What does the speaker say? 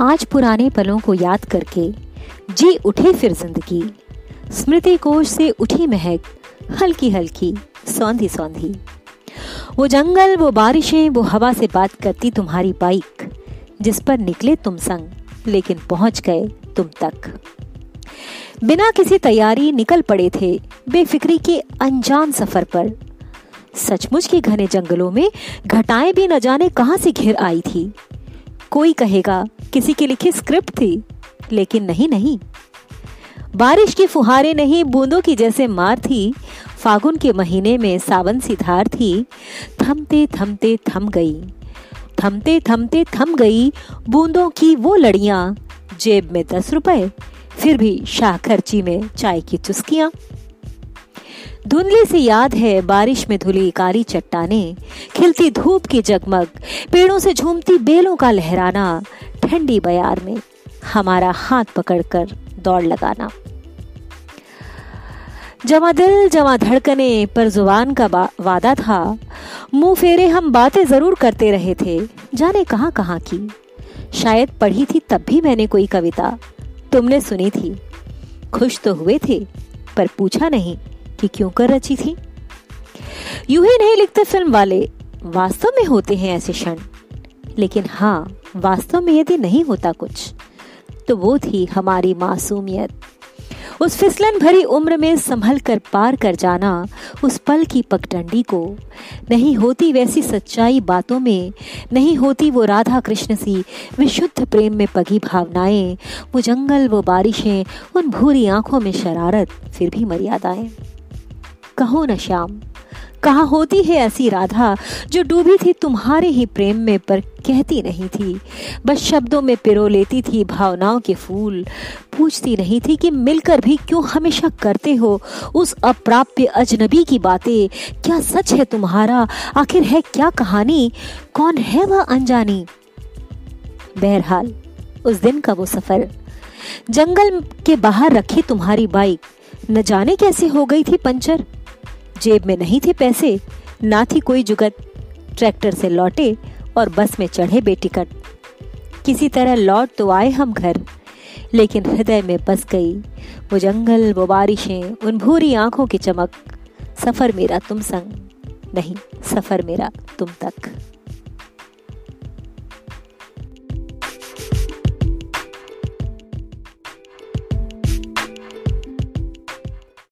आज पुराने पलों को याद करके जी उठे फिर ज़िंदगी। स्मृति कोश से उठी महक, हल्की हल्की, सौंधी सौंधी। वो जंगल, वो बारिशें, वो हवा से बात करती तुम्हारी बाइक, जिस पर निकले तुम संग, लेकिन पहुँच गए तुम तक। बिना किसी तैयारी निकल पड़े थे बेफिक्री के अनजान सफ़र पर। सचमुच के घने जंगलों में घटाएँ भी न जाने कहाँ से घिर आई थी। कोई कहेगा, किसी की लिखी स्क्रिप्ट थी, लेकिन नहीं नहीं। बारिश की फुहारे नहीं, बूंदों की जैसे मार थी, फागुन के महीने में सावन सी धार थी, थमते थमते, थम गई। थमते थमते, थम गई, बूंदों की वो लड़ियाँ, जेब में दस रुपए, फिर भी शाह खर्ची में चाय की चुस्कियाँ। धुंधली से याद है बारिश में धुली काली चट्टाने। खिलती धूप की जगमग, पेड़ों से झूमती बेलों का लहराना, ठंडी बयार में हमारा हाथ पकड़कर दौड़ लगाना। जमा दिल, जमा धड़कने पर ज़ुबान का वादा था। मुँह फेरे हम बातें ज़रूर करते रहे थे, जाने कहाँ कहाँ की। शायद पढ़ी थी तब भी मैंने कोई कविता, तुमने सुनी थी। खुश तो हुए थे, पर पूछा नहीं। कि क्यों कर रची थी? यूँ ही नहीं लिखते फ़िल्म वाले वास्तव में होते हैं ऐसे क्षण। लेकिन हाँ वास्तव में यदि नहीं होता कुछ तो वो थी हमारी मासूमियत। उस फिसलन भरी उम्र में संभल कर पार कर जाना, उस पल की पगडंडी को। नहीं होती वैसी सच्चाई बातों में, नहीं होती वो राधा कृष्ण सी विशुद्ध प्रेम में पगी भावनाएँ। वो जंगल, वो बारिशें, उन भूरी आँखों में शरारत, फिर भी मर्यादाएँ। कहो न श्याम। कहा होती है ऐसी राधा जो डूबी थी तुम्हारे ही प्रेम में पर कहती नहीं थी? बस शब्दों में पिरो लेती थी, भावनाओं के फूल। पूछती नहीं थी कि मिलकर भी क्यों हमेशा करते हो? उस अप्राप्य अजनबी की बातें। क्या सच है तुम्हारा? आखिर है क्या कहानी? कौन है वह अनजानी? बहरहाल, उस दिन का वो सफ़र। जंगल के बाहर रखी तुम्हारी बाइक। न जाने कैसे हो गई थी पंचर। जेब में नहीं थे पैसे, ना थी कोई जुगत। ट्रैक्टर से लौटे और बस में चढ़े बेटिकट। किसी तरह लौट तो आए हम घर, लेकिन हृदय में बस गई। वो जंगल, वो बारिशें, उन भूरी आँखों की चमक। सफ़र मेरा तुम संग, नहीं, सफ़र मेरा तुम तक।